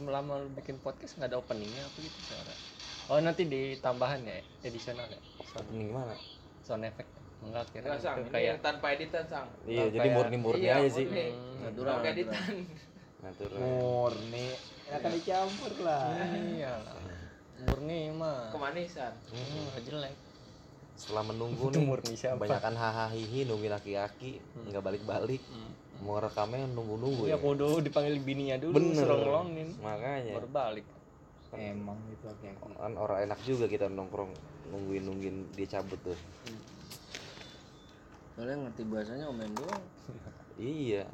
selama lu bikin podcast nggak ada openingnya apa gitu suara oh nanti ditambahan ya additional ya sound, Ini gimana? sound effect enggak kira Enggak sang, itu ini kayak tanpa editan sang. Iya, Oh, jadi kayak- murni-murni Iya, aja sih. murni. Hmm, Natural, natural. editan. Natural. murni akan dicampur lah iya murni mah Kemanisan. hmm, jelek Setelah menunggu nih, murni siapa? kebanyakan hahaha hihi nungguin laki-laki, nggak balik-balik. Mau rekamnya nunggu-nunggu ya ya. kudu dipanggil bininya dulu Bener. suruh ngelongin Makanya baru balik emang itu laki-laki kan orang enak juga kita nongkrong nungguin nungguin dia cabut tuh. soalnya ngerti bahasanya omen doang Iya.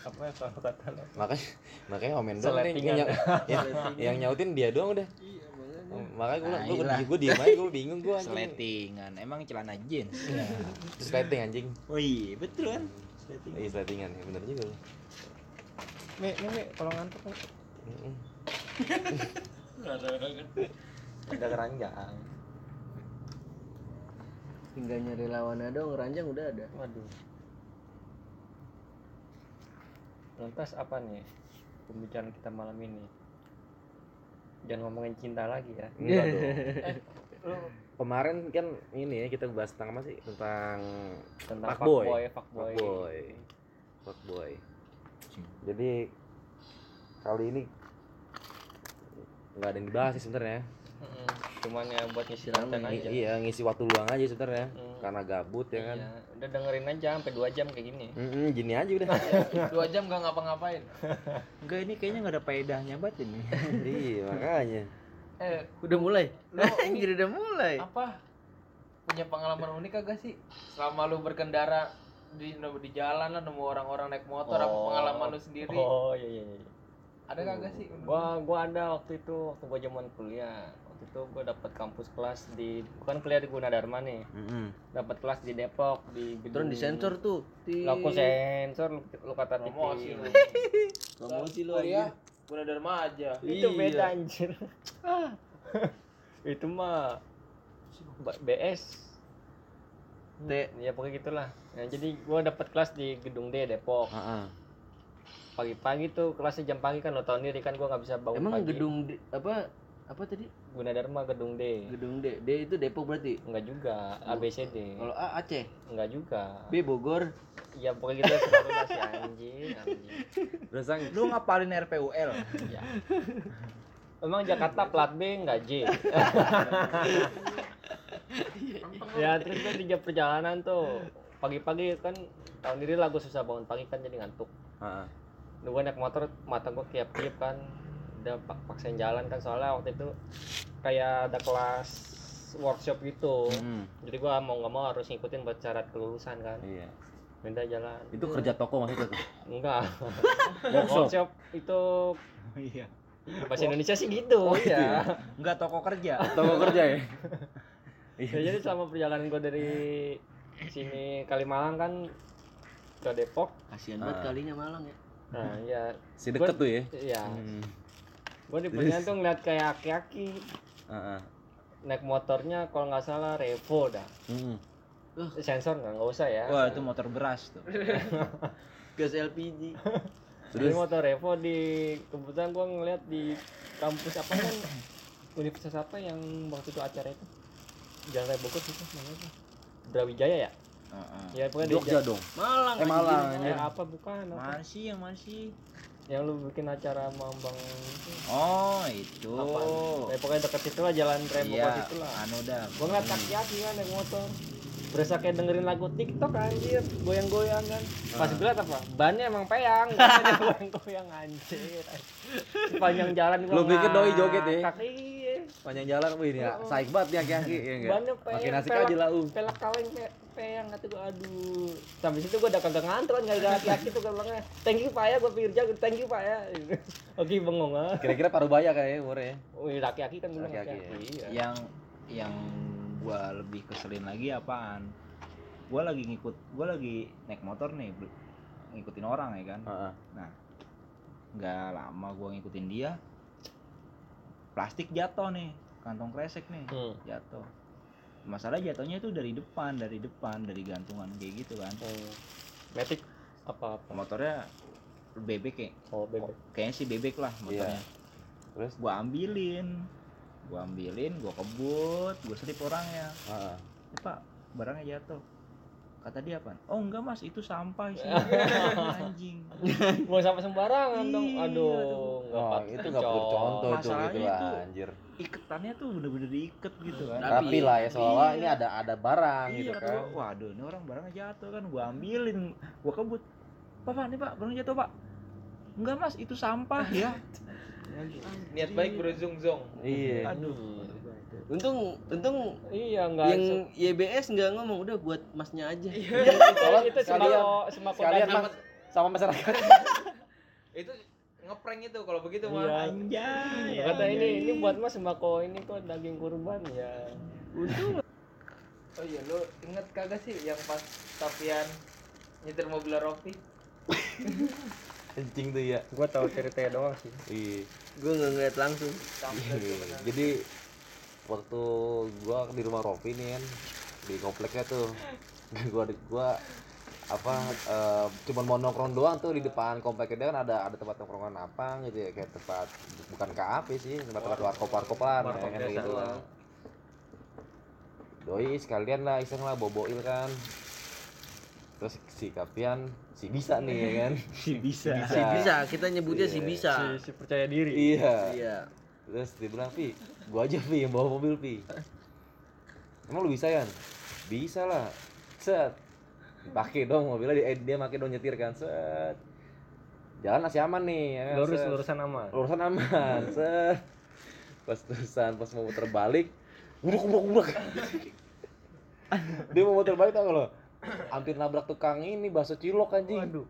apa ya kalau kata lo Makanya makanya omen doang nih, Seletingan. yang, yang, yang nyautin dia doang udah. iya Makanya gue Nah, gue gue diem aja gue bingung gue anjing. Sletingan, emang celana jeans. Terus lighting anjing. Oh iya, betul kan? Sleting. Iya lightingan ya bener juga lu. nih nih nih kalau ngantuk Mm-mm. ada keranjang Tinggal nyari lawannya dong, ranjang udah ada. waduh lantas apa nih pembicaraan kita malam ini jangan ngomongin cinta lagi ya Enggak dong. Kemarin kan ini ya kita bahas tentang apa sih? Tentang tentang Fuckboy. fuckboy fuckboy fuckboy. Fuckboy. Jadi kali ini nggak ada yang dibahas sih sebenarnya. Mm-mm. cuman ya buat ngisi konten aja Iya, ngisi waktu luang aja sebenarnya. Hmm. Karena gabut ya kan. Iya, udah dengerin aja sampai dua jam kayak gini Mm-mm, gini aja udah. Dua jam gak ngapa-ngapain. Enggak, ini kayaknya nggak ada faedahnya banget ini. iya, makanya. Eh, udah mulai. Lu ini- Anjir udah mulai. apa? Punya pengalaman unik kagak sih? Selama lu berkendara di di jalan lah nemu orang-orang naik motor apa Oh. pengalaman lu sendiri? oh iya iya, iya. Ada kagak sih? gua gua ada waktu itu waktu gua zaman kuliah waktu itu gua dapat kampus kelas di bukan kuliah di Gunadarma nih Mm-mm. dapat kelas di Depok di Terus gedung disensor tuh. Di... Lah, aku sensor lu, lu kata promosi TV. lu. Promosi lu aja. Guna Dharma aja. itu Iya. beda anjir itu mah BS T. ya pokoknya gitulah nah, jadi gua dapat kelas di gedung D Depok pagi-pagi tuh kelasnya jam pagi kan lo tau sendiri kan gua nggak bisa bangun Emang pagi gedung D, apa apa tadi? Gunadarma gedung D Gedung D. D itu Depok berarti. enggak juga ABCD Kalau A Aceh, enggak juga B Bogor. ya pokoknya gitu selalu lah si anjing anjing Terus Lu ngapalin RPUL. ya Emang Jakarta plat B enggak J? ya terus kan jam perjalanan tuh pagi-pagi kan tahun diri lah gue susah bangun pagi kan jadi ngantuk ah. Lu gua naik motor mata gue kiap-kiap kan udah pak paksain jalan kan soalnya waktu itu kayak ada kelas workshop gitu Mm-mm. jadi gua mau nggak mau harus ngikutin buat syarat kelulusan kan Iya. minta jalan Itu kerja toko maksudnya tuh. enggak Workshop. workshop itu Iya. bahasa Indonesia sih gitu ya Enggak toko kerja. Toko kerja ya? Ya, jadi selama perjalanan gue dari sini Kalimalang kan ke Depok Kasihan banget Ah. kalinya Malang ya. nah ya Si deket tuh ya. ya Hmm. Gue di tuh ngeliat kayak aki-aki Ah, ah. naik motornya kalau nggak salah Revo dah Mm-mm. sensor nggak nggak usah ya Wah, itu motor beras tuh. Gas LPG. Jadi motor Revo di kebetulan gue ngeliat di kampus apa kan universitas apa yang waktu itu acara itu Jalan Raya Bogor itu namanya apa? Brawijaya ya? Heeh. Ya pokoknya di Jogja dong. Malang. Eh, Malang. Ya, apa bukan? Apa? Mana sih yang mana sih? Yang lu bikin acara sama Bang itu. Oh, itu. Ya, pokoknya deket situ lah jalan Bogor Iya, itu lah. anu dah. Gue ngeliat kaki-kaki kan naik motor. Berasa kayak dengerin lagu TikTok anjir, goyang-goyang kan. Pas gue liat apa? Bannya emang peyang, goyang-goyang anjir. Sepanjang jalan gua Lu pikir doi joget ya? Panjang jalan, wih ini Oh. saik banget nih aki-aki ya enggak? Makin asik pelak- aja lah, uh. Pelak kaleng pe peyang kata gue aduh. Sampai situ gue udah kagak ngantuk kan gara-gara laki-laki tuh gue bilangnya. Thank you Pak ya, gue pikir jago. Thank you Pak ya. Oke bengong ah. Kira-kira Parubaya kayaknya umurnya. Wih laki-laki kan bilang Laki-laki, laki-laki. Iya. Yang yang gua lebih keselin lagi apaan? Gua lagi ngikut, gua lagi naik motor nih, ngikutin orang ya kan. Heeh. Nggak lama gua ngikutin dia, plastik jatuh nih, kantong kresek nih, Hmm. jatuh. Masalah jatuhnya itu dari depan, dari depan, dari gantungan kayak gitu kan. Hmm. Metik Apa apa? motornya bebek kayak Oh, bebek. kayaknya sih bebek lah motornya Terus gua ambilin gua ambilin gua kebut gua selip orangnya ah, pak barangnya jatuh kata dia apa oh enggak mas itu sampah sih anjing Mau sampai sembarangan dong. Iya, Aduh, tuh. enggak Wah, itu nggak perlu contoh itu Masalahnya gitu itu- anjir. iketannya tuh bener-bener diiket gitu kan Tapi- lah ya soalnya Iya. ini ada ada barang iya gitu kan. gua, waduh ini orang barangnya jatuh kan gua ambilin gua kebut pak pak nih pak barangnya jatuh pak enggak mas itu sampah ya Niat baik zong. Iya. aduh Untung untung Iya, enggak. yang YBS nggak ngomong udah buat masnya aja. Soalnya itu sekalian sembako sembako sekalian mas sama masyarakat. Itu ngeprank itu kalau begitu Iya. mah. anjay Kata ini ini buat mas sembako ini kok daging kurban ya. Oh iya, lu inget kagak sih yang pas Tapian nyetir mobil Rofi? Kencing tuh ya. Gua tahu ceritanya doang sih. Iya. Gue nggak ngeliat langsung. Iya. Jadi waktu gua di rumah Rofi nih kan di kompleknya tuh gua gua apa eh, cuman mau nongkrong doang tuh di depan kompleknya dia kan ada ada tempat nongkrongan apa gitu ya kayak tempat bukan KAP sih tempat tempat warkop warkop lah Warkop kayak biasa. gitu lah doi sekalian lah iseng lah boboil kan terus si Kapian si bisa nih ya kan si bisa Si bisa, kita nyebutnya si Iya. bisa. Si, si percaya diri. iya Iya. Terus dia bilang, Pi, gua aja Pi yang bawa mobil Pi Emang lu bisa ya? Bisa lah Set Pakai dong mobilnya, dia, eh, dia pakai dong nyetir kan Set Jalan masih aman nih ya kan? Lurus Set. lurusan aman. Lurusan aman Set Pas terusan, pas mau muter balik Gubrak, gubrak, gubrak Dia mau muter balik tau gak lo? Hampir nabrak tukang ini, bakso cilok anjing Waduh.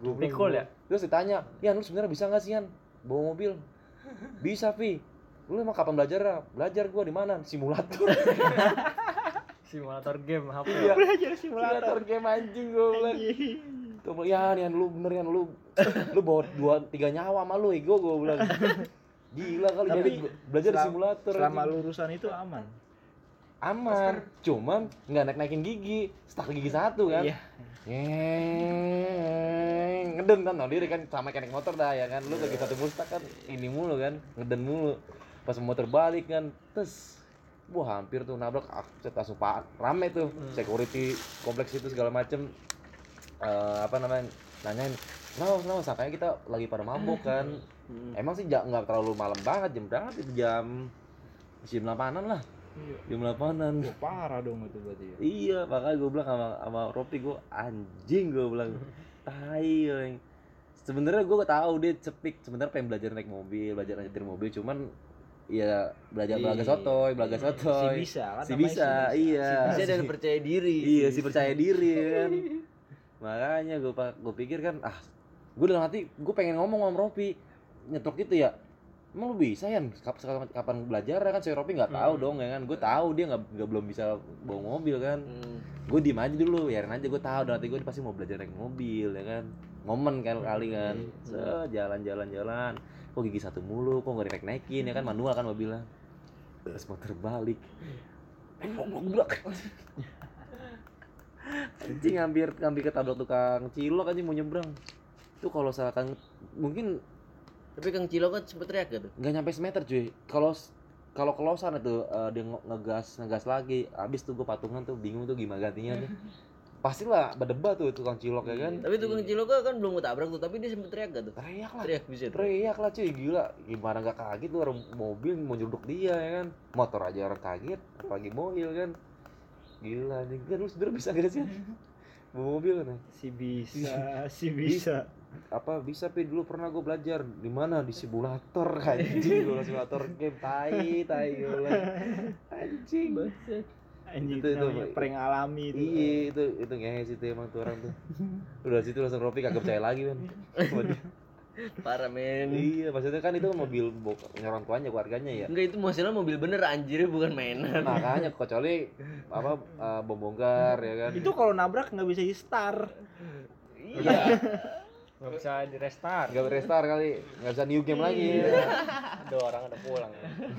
Bilang, Pikul ya? Terus ditanya, Yan lu sebenarnya bisa nggak sih Yan bawa mobil? Bisa Pi. Lu emang kapan belajar ya? Belajar gua di mana? Simulator. Simulator game HP. Iya. belajar Simulator game anjing gua bilang. Tuh Yan, Yan lu bener Yan lu lu bawa dua tiga nyawa sama lu ego gua bilang. Gila kali Tapi jadi belajar di simulator. selama lurusan itu aman aman, cuman nggak naik naikin gigi, stuck gigi satu kan. iya. Ngeden kan? Tau diri kan sama kayak naik motor dah ya kan? Lu lagi satu mustak kan? Ini mulu kan? Ngeden mulu. Pas motor balik kan? Terus wah hampir tuh nabrak. Ah, set langsung pak rame tuh. Security kompleks itu segala macem. Eh, apa namanya? Nanyain kenapa kenapa? Sangkanya kita lagi pada mabuk kan? Emang sih nggak terlalu malam banget jam berapa itu? Jam jam delapanan lah jam delapanan Wah, parah dong itu berarti ya. Iya, makanya gue bilang sama sama Ropi gue anjing gue bilang. Tai yang sebenarnya gue tahu dia cepik. Sebenarnya pengen belajar naik mobil belajar nyetir mobil cuman ya belajar belaga Iya. sotoy belaga si sotoy. bisa kan si namanya bisa iya. Bisa dan percaya diri. iya si percaya diri kan. Makanya gue gue pikir kan ah gue dalam hati gue pengen ngomong sama Ropi. Nyetok gitu ya emang lu bisa ya kapan, kapan belajar kan? Saya Ropi nggak tahu dong ya kan? Gue tahu dia nggak belum bisa bawa mobil kan? Hmm. gue diem aja dulu biarin aja gue tahu. Nanti gue pasti mau belajar naik mobil ya kan? Momen kan kali kan? Se jalan jalan jalan kok gigi satu mulu kok nggak naik naikin ya kan? Manual kan mobilnya. Terus mau terbalik. Blok anjing hampir hampir ketabrak tukang cilok aja mau nyebrang. Itu kalau misalkan mungkin Tapi Kang Cilo kan sempet teriak gitu. nggak nyampe semeter cuy. Kalau kalau kelosan itu eh, dia nge- ngegas ngegas lagi. Habis tuh gue patungan tuh bingung tuh gimana gantinya tuh. Pastilah berdebat tuh tukang cilok ya kan? Tapi tuh Kang Cilo kan belum ketabrak tuh, tapi dia sempet teriak gak tuh? teriak lah. Teriak bisa tuh. teriak lah cuy. Gila. Gimana nggak kaget tuh orang mobil mau nyuduk dia ya kan? Motor aja orang kaget apalagi mobil kan? Gila nih kan lu sebenernya bisa gak sih? Mobil kan si bisa si bisa apa bisa pi dulu pernah gue belajar di mana? Di simulator anjing gue simulator game. Tai tai gue anjing. Anjing Itu- itu, itu, prank alami itu. Iya itu itu ngehes itu emang tuh orang tuh. Udah situ langsung Ropi kagak percaya lagi kan. Parah men. iya maksudnya kan itu mobil orang tuanya keluarganya ya. Enggak itu masalah mobil bener anjir bukan mainan. makanya kecuali apa eh, bom bongkar ya kan. Itu kalau nabrak nggak bisa star iya Nggak bisa di restart. nggak restart kali. Nggak bisa new game lagi. Ada orang ada pulang.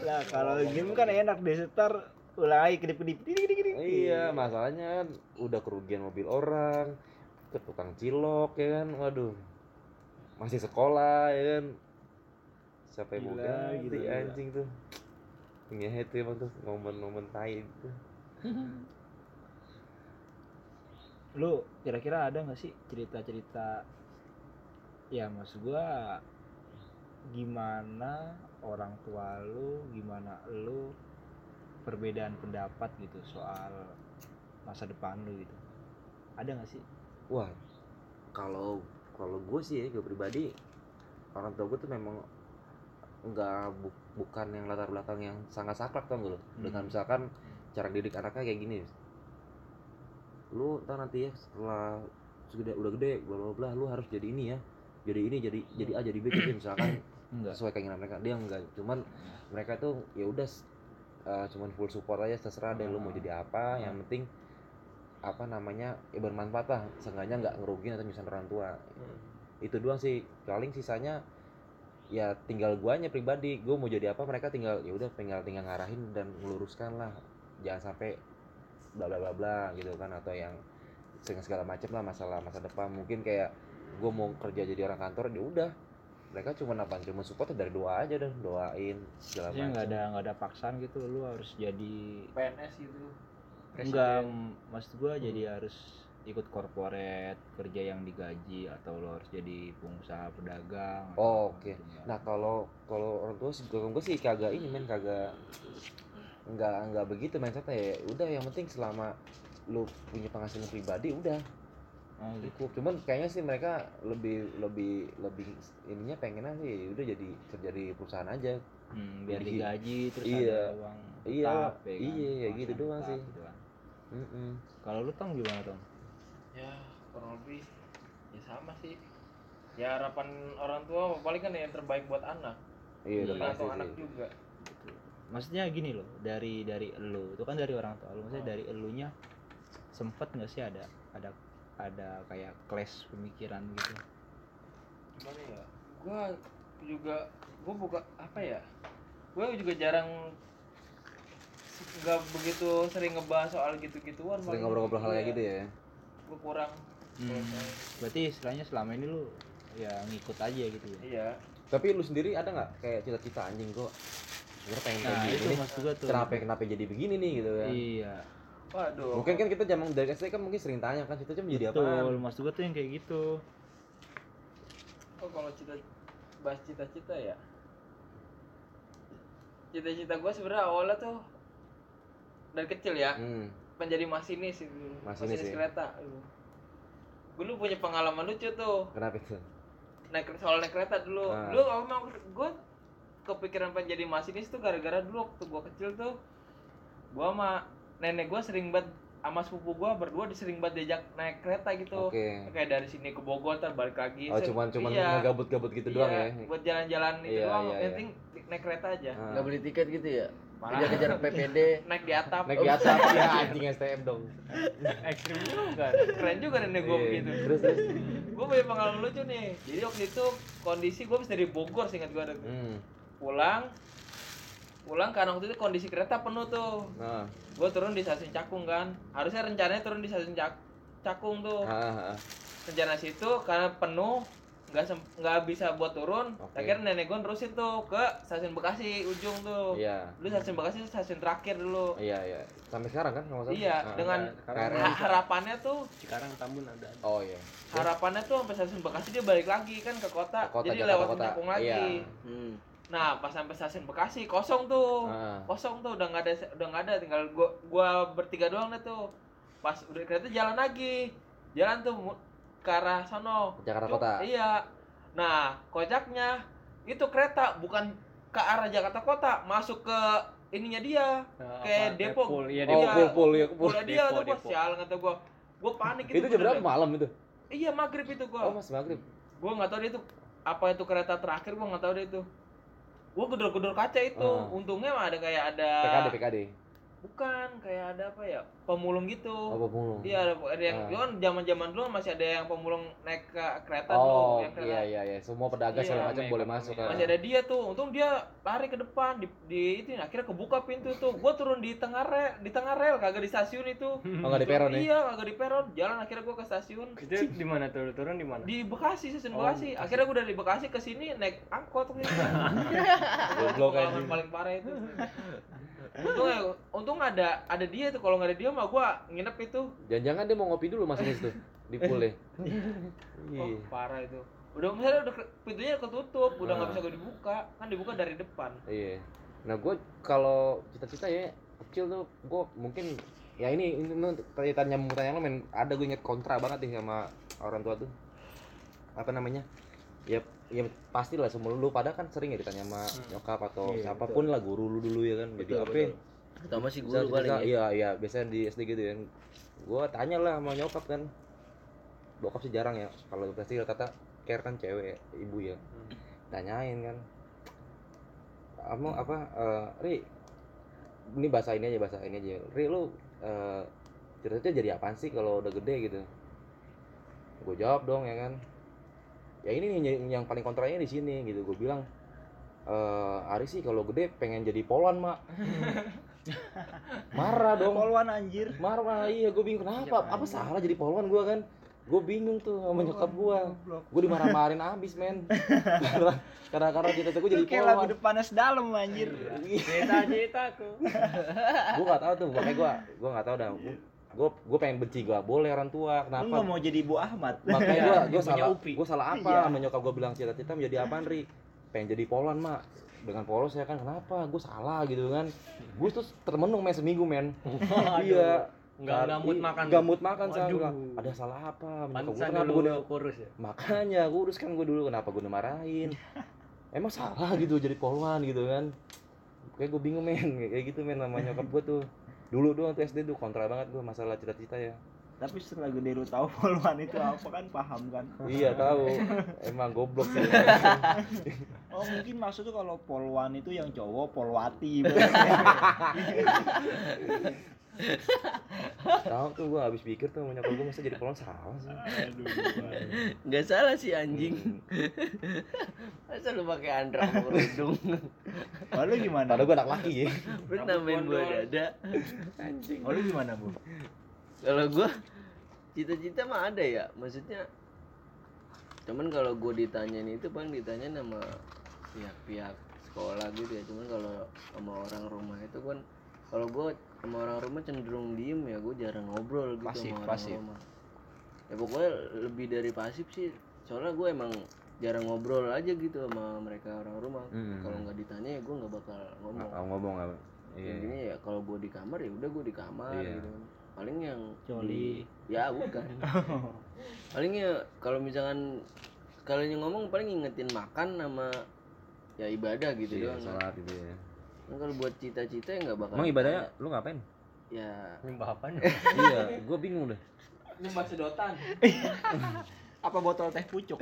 lah kalau game kan enak deh star ulang lagi kedip kedip kedip kedip kedip iya masalahnya kan udah kerugian mobil orang ke tukang cilok ya kan? Waduh. Masih sekolah ya kan? Siapa yang mau ganti anjing tuh? Ngehe tuh emang tuh momen-momen tai itu. Lu kira-kira ada nggak sih cerita-cerita ya maksud gua gimana orang tua lu gimana lu perbedaan pendapat gitu soal masa depan lu gitu. Ada nggak sih? Wah kalau kalau gue sih ya gue pribadi orang tua gue tuh memang nggak bu- bukan yang latar belakang yang sangat saklek tau gak lo dengan Hmm. misalkan cara didik anaknya kayak gini. Lu ntar nanti ya setelah sudah udah gede bla bla bla lu harus jadi ini ya jadi ini jadi jadi A jadi B jadi misalkan enggak. sesuai keinginan mereka. Dia enggak cuman mereka tuh ya udah eh, cuman full support aja terserah deh lu mau jadi apa yang penting apa namanya ya bermanfaat lah. Seenggaknya nggak ngerugiin atau nyusahin orang tua. Itu doang sih. Paling sisanya ya tinggal guanya pribadi. Gue mau jadi apa mereka tinggal ya udah tinggal tinggal ngarahin dan meluruskan lah. Jangan sampai bla bla bla bla gitu kan atau yang segala macam lah masalah masa depan. Mungkin kayak gue mau kerja jadi orang kantor ya udah. Mereka cuma apa cuma support dari doa aja deh doain segala Maksudnya nggak macam. ada nggak ada paksaan gitu lu harus jadi PNS gitu. Enggak maksud gua jadi harus ikut korporat kerja yang digaji atau lo harus jadi pengusaha pedagang atau Oh, oke. gitu, enggak. Nah kalau kalau orang tua sih gue sih kagak ini men kagak nggak nggak begitu mindsetnya. Ya udah yang penting selama lu punya penghasilan pribadi udah oh, gitu. cukup cuman kayaknya sih mereka lebih lebih lebih ininya pengennya sih udah jadi kerja di perusahaan aja Hmm, biar Jadi- digaji terus iya. ada uang Iya, tetap, ya kan? iya, ya gitu doang sih. gitu kan. Mm-mm. kalau lu tong gimana tong ya kurang lebih ya sama sih ya harapan orang tua paling kan yang terbaik buat anak iya udah pasti anak sih juga gitu. maksudnya gini loh dari dari elu itu kan dari orang tua lu maksudnya Oh. dari elunya sempet nggak sih ada ada ada kayak clash pemikiran gitu? Gimana ya? Gua juga gua buka apa ya? Gua juga jarang nggak begitu sering ngebahas soal gitu-gituan sering ngobrol-ngobrol hal kayak Iya, gitu ya? Gua kurang. Hmm. berarti istilahnya selama ini lu ya ngikut aja gitu ya? Iya. Tapi lu sendiri ada nggak kayak cita-cita anjing kok sebenernya pengen kayak nah gini nih gua tuh. kenapa kenapa jadi begini nih gitu kan iya waduh. Mungkin kan kita zaman dari SD kan mungkin sering tanya kan cita-cita menjadi betul apaan maksud gua tuh yang kayak gitu. Oh kalau cita bahas cita-cita ya? Cita-cita gua sebenarnya awalnya tuh dari kecil ya hmm. menjadi masinis itu Masinis ya? kereta. Gue dulu punya pengalaman lucu tuh. Kenapa itu? Naik soal naik kereta dulu. Ah. dulu emang gue kepikiran pengen jadi masinis tuh gara-gara dulu waktu gue kecil tuh gue sama nenek gue sering banget sama sepupu gue berdua sering banget diajak naik kereta gitu. Oke. Kayak dari sini ke Bogor ntar balik lagi. Oh cuman cuman iya, ngegabut-gabut gitu iya, doang ya? buat jalan-jalan itu Iya, doang. iya, yang iya. penting naik kereta aja. Ah. nggak beli tiket gitu ya? Parah. kejar-kejar PPD naik di atap. Naik di atas ya anjing STM dong. Ekstrim juga. Keren juga nenek gue Iya. begitu. terus terus. Gue punya pengalaman lucu nih. Jadi waktu itu kondisi gue habis dari Bogor singkat gue hmm. pulang pulang karena waktu itu kondisi kereta penuh tuh. Nah. Gue turun di stasiun Cakung kan. Harusnya rencananya turun di stasiun Cak Cakung tuh. Ah, ah, ah. rencana situ karena penuh nggak bisa buat turun Oke. akhirnya nenek gue nerusin tuh ke stasiun Bekasi ujung tuh. Iya. Dulu stasiun Bekasi itu stasiun terakhir dulu. Iya iya. Sampai sekarang kan nggak salah. Iya Ah. dengan sekarang. ha- harapannya tuh sekarang Tambun ada. Oh iya. harapannya tuh sampai stasiun Bekasi dia balik lagi kan ke kota, Ke kota, jadi Jakarta lewat kota. Cakung lagi. Iya. hmm. Nah pas sampai stasiun Bekasi kosong tuh. Ah. kosong tuh udah nggak ada udah nggak ada. Tinggal gua gua bertiga doang deh tuh. Pas udah kereta jalan lagi. Jalan tuh ke arah sono. Jakarta Cuk, kota. iya. Nah kocaknya itu kereta bukan ke arah Jakarta kota masuk ke ininya dia Kayak Depok. Depok iya oh Iya. Depok full full ya full Udah dia Depo, tuh gua Depo. sial kata gua. Gua panik itu jam berapa? malam itu? Iya maghrib itu gua. Oh mas maghrib. Gua nggak tahu dia itu apa itu kereta terakhir gua nggak tahu dia itu gua gedor-gedor kaca itu Ah. untungnya mah ada kayak ada PKD PKD bukan kayak ada apa ya pemulung gitu Apa pemulung? iya ada, ada yang Ah. dulu kan zaman zaman dulu masih ada yang pemulung naik ke kereta Oh, dulu yang kereta iya iya iya. Semua pedagang Iya, segala macam boleh masuk kan. masih ada dia tuh untung dia lari ke depan di, di itu akhirnya kebuka pintu tuh gua turun di tengah rel di tengah rel kagak di stasiun itu Oh, nggak di peron ya? iya kagak di peron jalan akhirnya gua ke stasiun Itu di mana turun turun di mana? di Bekasi stasiun Oh, Bekasi akhirnya gua dari Bekasi ke sini naik angkot gitu Goblok Pengalaman anjing. paling parah itu untung ya untung ada ada dia tuh. Kalau nggak ada dia mah gua nginep itu. Jangan-jangan dia mau ngopi dulu Mas Nis tuh di pool ya. oh Iya. parah itu. Udah misalnya udah pintunya ketutup udah nggak Ah. bisa gua dibuka. Kan dibuka dari depan. Iya. Nah, gue kalau cita-cita ya kecil tuh gue mungkin ya ini ini tanya pertanyaan lo men. Ada gue inget kontra banget nih sama orang tua tuh. Apa namanya? Ya ya pasti lah semua lu pada kan sering ya ditanya sama nyokap atau Iya, siapa pun lah guru lu dulu ya kan. Jadi Betul, apa betul. Terutama si guru paling cerita, ya. iya iya biasanya di SD gitu kan gua tanya lah sama nyokap kan. Bokap sih jarang ya kalau pasti kata care kan cewek ibu ya. Tanyain kan. Kamu apa eh, ri ini bahasa ini aja bahasa ini aja. Ri lu eh cita-cita jadi apaan sih kalau udah gede gitu? Gue jawab dong ya kan ya ini nih yang- yang paling kontranya di sini gitu. Gue bilang eh Ari sih kalau gede pengen jadi polwan mak. Marah dong. Polwan anjir. marah iya gue bingung kenapa? Apa salah jadi polwan gue kan? Gue bingung tuh sama nyokap gue gue dimarah-marahin abis men. Karena karena karena cita-cita gue jadi kayak lagu depanas dalam anjir. Cita-citaku. gue gak tahu tuh makanya gue gue gak tahu dah gue gue pengen benci gak boleh orang tua Lu kenapa nggak mau jadi Bu Ahmad. makanya gue gue salah gue salah apa? Iya. sama nyokap gue bilang cita-cita menjadi apaan ri pengen jadi polwan mak. Dengan polos ya kan kenapa? Gue salah gitu kan. Gue tuh termenung men seminggu men. Iya. Nggak nggak mood makan. nggak mood makan saya ada salah apa? Kenapa dulu gue kurus ya. makanya kurus kan gue dulu kenapa gue dimarahin? Emang salah gitu jadi polwan gitu kan. Kayak gue bingung men. Kayak gitu men sama nyokap gue tuh dulu doang tuh SD tuh kontra banget gue masalah cita-cita ya Tapi setelah gede lu tahu polwan itu apa kan paham kan. iya tahu emang goblok sih Oh mungkin maksudnya kalau polwan itu yang cowok polwati. tahu tuh gue habis pikir tuh nyokap gue masa jadi polwan salah sih Aduh. Nggak salah sih anjing. Masa lu pakai andrak sama kerudung? Oh, lu gimana? padahal gue anak laki ya Lu nambahin buah dada. Oh, lu gimana, Bu? Kalau gua cita-cita mah ada ya, maksudnya cuman kalau gue ditanyain itu paling ditanyain sama pihak-pihak sekolah gitu ya cuman kalau sama orang rumah itu kan kalau gue sama orang rumah cenderung diem ya gue jarang ngobrol gitu Pasif, sama orang pasif. rumah. Ya pokoknya lebih dari pasif sih. Soalnya gue emang jarang ngobrol aja gitu sama mereka orang rumah. Hmm. kalau nggak ditanya ya gue nggak bakal ngomong. Nggak ngomong apa iya. intinya ya kalau gue di kamar ya udah gue di kamar Iya. gitu. Paling yang Coli. di- ya bukan. Paling ya kalau misalkan kalau yang ngomong paling ngingetin makan sama ya ibadah gitu iya doang. sholat gitu ya Kan kalau buat cita-cita ya nggak bakal emang ibadahnya lu ngapain? Ya. Nyembah apa iya gue bingung deh. Nyembah sedotan. Apa botol teh pucuk?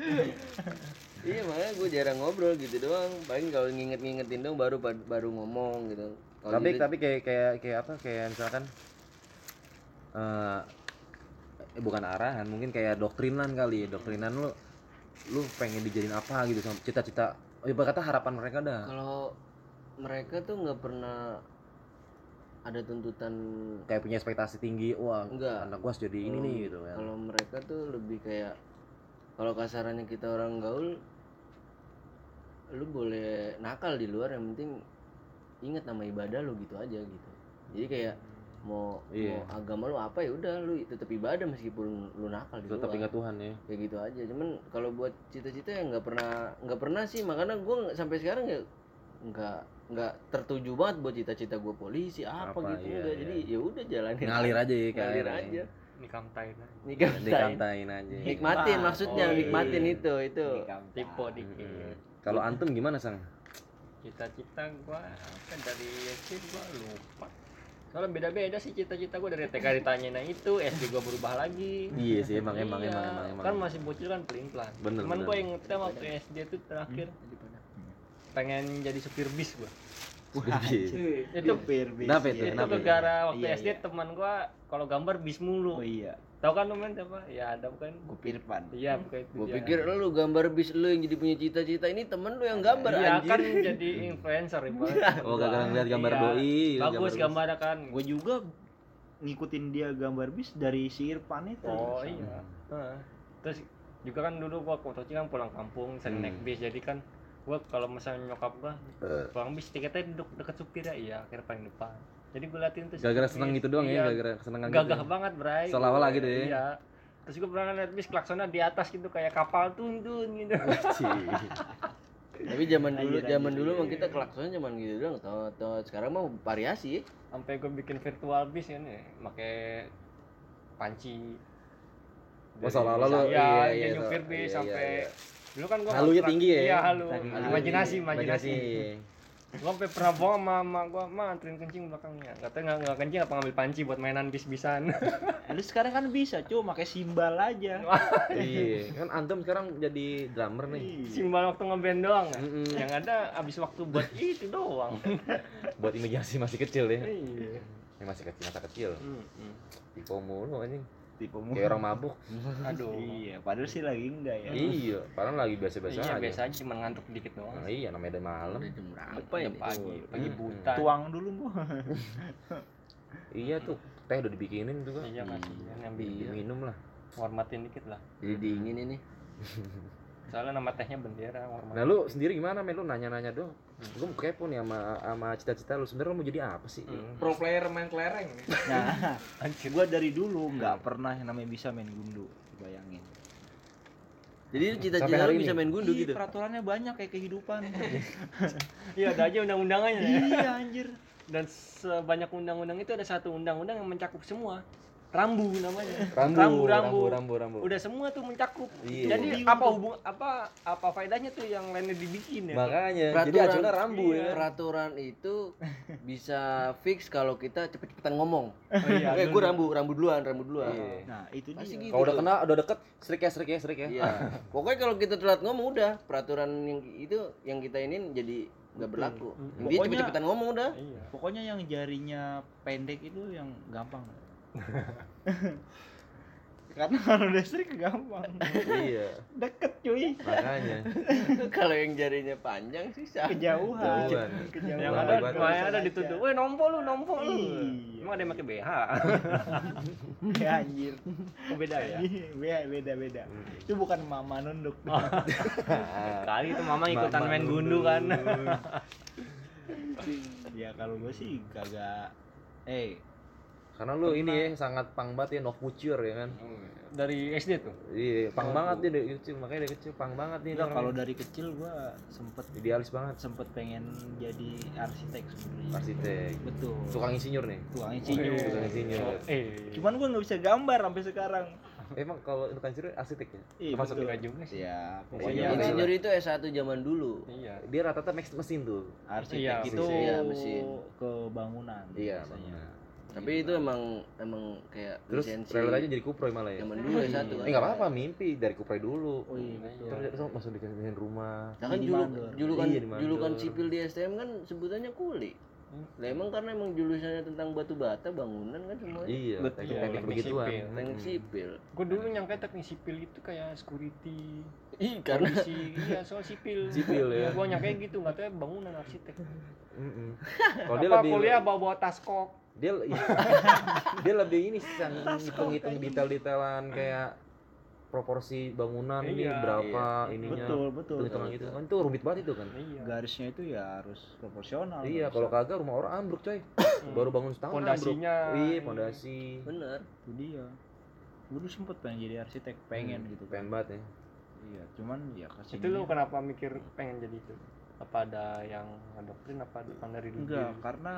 iya makanya gue jarang ngobrol gitu doang. Paling kalau nginget-ngingetin dong baru baru ngomong gitu. Kalau tapi gitu- tapi kayak kayak kayak apa? Kayak misalkan eh eh, bukan arahan mungkin kayak doktrinan kali ya. Doktrinan lu lu pengen dijadiin apa gitu sama cita-cita. Oh ibarat kata harapan mereka dah. Kalau mereka tuh nggak pernah ada tuntutan kayak punya ekspektasi tinggi wah Enggak. anak gua harus jadi ini nih gitu kan Kalau mereka tuh lebih kayak kalau kasarannya kita orang gaul lu boleh nakal di luar yang penting ingat nama ibadah lu gitu aja gitu. Jadi kayak mau Iya. mau agama lu apa ya udah lu tetap ibadah meskipun lu nakal di tetap ingat Tuhan ya Kayak gitu aja. Cuman kalau buat cita-cita ya nggak pernah nggak pernah sih makanya gue sampai sekarang ya nggak nggak tertuju banget buat cita-cita gue polisi apa, Apa, gitu iya, enggak. iya. Jadi ya udah jalanin ngalir aja ya ngalir kayak aja. Nikam tain. Nikah dikantain aja nikmatin Nikmat. maksudnya Oh, nikmatin iya. itu itu Tipe dikit. Mm-mm. kalau antum gimana sang Cita-cita gua apa dari SD gua lupa. Soalnya beda-beda sih cita-cita gua dari TK ditanyain yang itu, SD gua berubah lagi. iya sih emang emang Iya, emang emang, emang. Kan masih bocil kan pelin-pelan. Bener, Cuman bener. gua ingetnya waktu SD tuh terakhir pengen jadi supir bis gua. Bis. itu Supir bis. Kenapa itu? iya. itu Kenapa? gara waktu Iya, SD iya. teman gua kalau gambar bis mulu Oh iya. tahu kan lu men siapa ya ada bukan Gue Irfan. iya bukan itu Gue dia. pikir lu gambar bis lu yang jadi punya cita-cita ini temen lu yang gambar iya anjir. kan jadi influencer ibaratnya. Oh, gara-gara ngeliat gambar Iya. doi. bagus bis. gambarnya kan Gue juga ngikutin dia gambar bis dari si Irfan itu. oh iya Heeh. terus juga kan dulu gua waktu kan pulang kampung sering Hmm. naik bis jadi kan gua kalau misalnya nyokap gua Eh. pulang bis tiketnya duduk deket supir ya iya akhirnya paling depan jadi gua liatin tuh Gara-gara seneng gitu doang Iya, ya, gara-gara kesenangan gitu. gagah banget bray Seolah-olah gitu ya. iya terus gue pernah liat bis klaksonnya di atas gitu kayak kapal tuntun gitu Tapi zaman dulu zaman dulu mah kita kelaksonnya zaman gitu doang. Tau sekarang mah variasi. sampai gue bikin virtual bis kan ya pakai panci Oh, seolah-olah lu- iya, iya, iya, iya, nyupir iya, bis iya, sampai iya. Dulu kan gua Halunya tinggi ya? iya halu imajinasi imajinasi gua sampai pernah bohong sama mama gua ma anterin kencing belakangnya katanya nggak nggak kencing apa ngambil panci buat mainan bis bisan Lu sekarang kan bisa, cuy, pakai simbal aja. Iya, kan antum sekarang jadi drummer nih. simbol waktu ngeband doang ya? Yang ada habis waktu buat itu doang Buat imajinasi masih kecil ya. iya Yang masih kecil, masa kecil. Mm-mm. Tipe mulu anjing. Tipe Kayak orang mabuk. aduh Iya, padahal sih lagi enggak ya. Iya, padahal lagi biasa-biasa iya aja. biasa aja cuma ngantuk dikit doang Nah, iya, namanya dari malam. Udah jam berapa Udah ini? pagi pagi Hmm. buta Tuang dulu, Bu. Iya tuh, teh udah dibikinin tuh kan. iya kasihan yang bikin Diminum lah. hormatin dikit lah Jadi dingin ini. soalnya nama tehnya bendera hormat Nah lu sendiri gimana men? Lu nanya-nanya dong. Gue mau kepo nih sama sama cita-cita lu. Sebenarnya lu mau jadi apa sih? Hmm. pro player main kelereng Nah, gua dari dulu nggak pernah yang namanya bisa main gundu. Bayangin. Jadi Sampai cita-cita lu bisa main gundu Ih, gitu. Peraturannya banyak kayak kehidupan. iya ada aja undang-undangannya ya. iya, anjir. dan sebanyak undang-undang itu ada satu undang-undang yang mencakup semua rambu namanya Rambu, rambu rambu, rambu, rambu. udah semua tuh mencakup Iya. jadi apa hubung apa apa faedahnya tuh yang lainnya dibikin ya Makanya, jadi Peraturan- acuannya rambu Iya. ya. Peraturan itu bisa fix kalau kita cepet-cepetan ngomong. Oh, iya, eh, gue rambu, rambu duluan, rambu duluan. Iya. Nah, itu Pasti dia. gitu. Kalau udah kena, udah deket, strik ya, strik ya, strik ya. Iya. Pokoknya kalau kita telat ngomong udah peraturan yang itu yang kita ini jadi nggak berlaku. Dia Pokoknya- cepet-cepetan ngomong udah. iya Pokoknya yang jarinya pendek itu yang gampang. Karena kalau listrik gampang. iya, Deket cuy. makanya. kalau yang jarinya panjang susah. Kejauhan. Jauhan. Kejauhan. yang ada makanya ada dituduh weh nompo lu nompo lu Iya. emang ada yang pakai BH Ya anjir. Oh, beda ya Iya, beda beda beda. Itu bukan mama nunduk. kali itu mama ikutan Mama main gundu kan ya kalau gue sih kagak eh Karena lu ini ya, sangat pang banget ya, no future ya kan. dari SD tuh Iya, pang banget dia dari kecil, makanya dari kecil pang banget nih. enggak kalau dari kecil gue sempet idealis banget, sempet pengen jadi arsitek sebenarnya. arsitek. Betul. Tukang insinyur nih. Tukang insinyur. Tukang insinyur. eh Cuman gue nggak bisa gambar sampai sekarang. Emang kalau tukang insinyur arsitek ya? Iya betul. enggak juga sih Ya, Iya, pokoknya iya. Insinyur itu S1 zaman dulu. iya Dia rata-rata max mesin tuh. arsitek Iya, itu mesin. Iya, mesin. ke bangunan. Iya, biasanya. Tapi itu emang emang kayak Terus aja jadi kuproy malah ya. zaman dulu S1 kan. Eh nggak apa-apa, mimpi dari kuproy dulu. Oh iya. Terus terus masuk dikasihin rumah. Nah kan Di juluk, mandor. julukan Iya, di julukan sipil di STM kan sebutannya kuli. Lah emang karena emang jurusannya tentang batu bata bangunan kan semuanya. Iya, Betul. teknik Iya, teknik teknik begituan. sipil. Teknik sipil. gue dulu nyangka teknik sipil itu kayak security Ih karena polisi iya soal sipil Sipil, ya. gue nyangka gitu nggak tahu bangunan arsitek Mm-mm. Kalau dia apa lebih kuliah bawa bawa tas kok dia dia lebih ini sih yang hitung-hitung detail-detailan kayak proporsi bangunan ini Iya, berapa ininya. Betul, betul. Hitung-hitungan gitu. Kan itu rumit banget itu kan. iya Garisnya itu ya harus proporsional. Iya, kalau kagak rumah orang ambruk coy. Baru bangun setahun Pondasinya. Iya, pondasi. bener. itu dia. Gue dulu sempet pengen jadi arsitek, pengen Hmm, gitu kan. Pengen banget ya. Iya, cuman ya kasih itu lu kenapa mikir pengen jadi itu apa ada yang ngedoktrin apa bukan dari lu enggak karena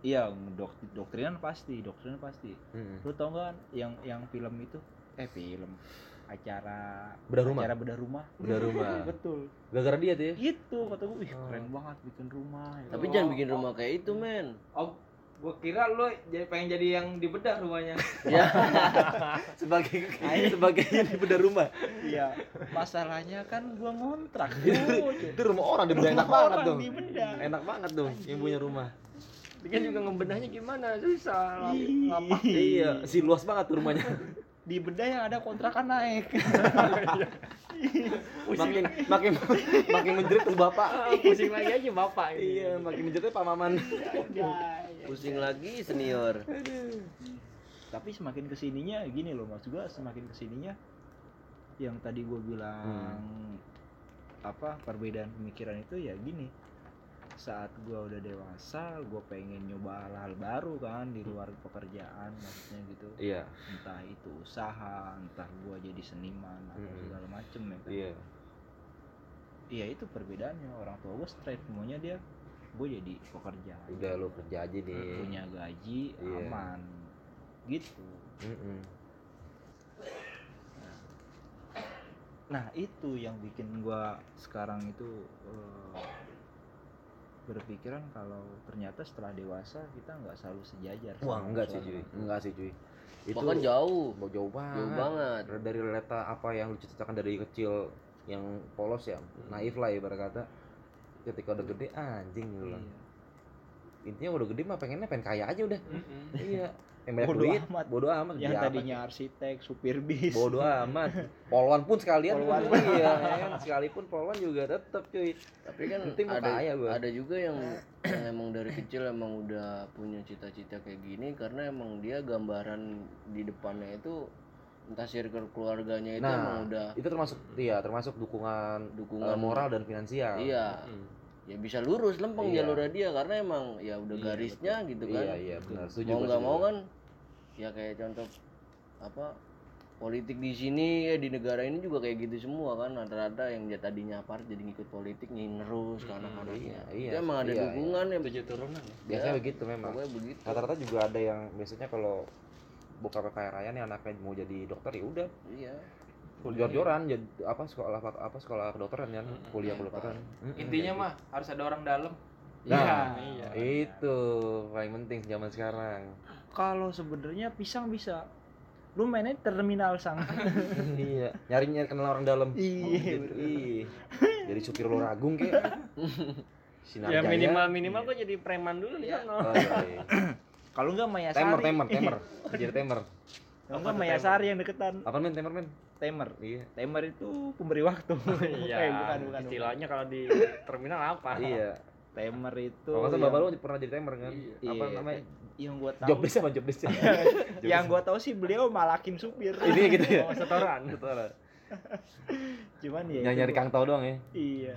iya dok doktrinan pasti doktrinan pasti Mm. lu tau nggak yang yang film itu eh film acara Bedah rumah. acara bedah rumah Bedah rumah. betul Gara-gara dia tuh ya. itu kata gue ih Oh. keren banget bikin rumah ya. Tapi Oh, jangan bikin oh. rumah kayak itu men. oh Gua kira lu jadi pengen jadi yang dibedah rumahnya. ya sebagai sebagai yang bedah rumah iya masalahnya kan gua ngontrak itu rumah orang dibedah enak banget dong dibedah. enak banget dong yang punya rumah Dia kan juga ngebedahnya gimana? Susah. lap- lapak. iya si luas banget tuh rumahnya. Di bedah yang ada kontrakan naik. Makin makin makin menjerit tuh bapak. Ah, Pusing lagi aja bapak ini. iya makin menjeritnya pak maman. Pusing lagi senior. Tapi semakin ke sininya gini loh maksud gua semakin ke sininya yang tadi gua bilang apa perbedaan pemikiran itu ya gini saat gua udah dewasa gua pengen nyoba hal-hal baru kan di luar pekerjaan maksudnya gitu. Iya. Entah itu usaha entah gua jadi seniman atau Hmm. segala macem ya kan. Iya. Iya itu perbedaannya. Orang tua gua straight maunya dia gue jadi pekerja. Udah lu kerja aja nih. Punya gaji Iya. aman gitu. Mm-mm. Nah itu yang bikin gua sekarang itu eh, berpikiran kalau ternyata setelah dewasa kita nggak selalu sejajar. wah sama enggak sih cuy enggak sih cuy itu bahkan jauh. Mau jauh banget. Jauh banget. Dari leta apa yang lu cita-citakan dari kecil yang polos ya naif lah ibarat kata. Ketika udah gede anjing lu bilang. Iya. intinya udah gede mah pengennya pengen kaya aja udah. Iya yang banyak Bodo duit amat. bodo amat Yang tadinya arsitek, supir bis. bodo amat polwan pun sekalian Polwan. iya ya kan sekalipun polwan juga tetep cuy tapi kan Penting ada kaya gua. ada juga yang, yang emang dari kecil emang udah punya cita-cita kayak gini karena emang dia gambaran di depannya itu entah circle keluarganya itu Nah, emang udah itu termasuk iya termasuk dukungan Dukungan. eh, moral dan finansial iya ya bisa lurus lempeng Iya. jalurnya dia karena emang ya udah Iya, garisnya gitu kan iya iya benar setuju mau nggak mau kan ya kayak contoh apa politik di sini ya di negara ini juga kayak gitu semua kan rata-rata yang dia tadinya apart jadi ngikut politik ngerus ke anak-anaknya iya, itu emang ada iya, dukungan ya. Tujuh turunan ya. biasanya Ya, begitu memang. Begitu. Rata-rata juga ada yang biasanya kalau buka kaya raya nih anaknya mau jadi dokter ya udah. Iya. Jor-joran jadi apa sekolah apa, sekolah kedokteran kan kuliah kedokteran. Mm-mm, Intinya mah harus ada orang dalam. nah iya. itu paling penting zaman sekarang Kalau sebenarnya pisang bisa. Lu mainnya terminal sang. iya nyari nyari kenal orang dalam Iya, gitu. Ih. jadi supir lo ragung kek Sinar Ya minimal minimal kok jadi preman dulu Iya. sana. Oh, iya, iya. Kalau enggak Maya temer Sari. temer temer jadi temer Kalau enggak Maya Sari yang deketan. apa men temer men Temer. iya Temer itu pemberi waktu. Iya. Eh, bukan, bukan. Istilahnya kalau di terminal apa? iya Temer itu. kalau yang- bapak lu pernah jadi temer kan apa Iya, namanya Yang gua tahu. job desk apa job desk yang gua tahu sih beliau malakin supir. ini gitu ya Oh, setoran. Betul. Cuman ya. nyari nyari kang tau doang ya Iya.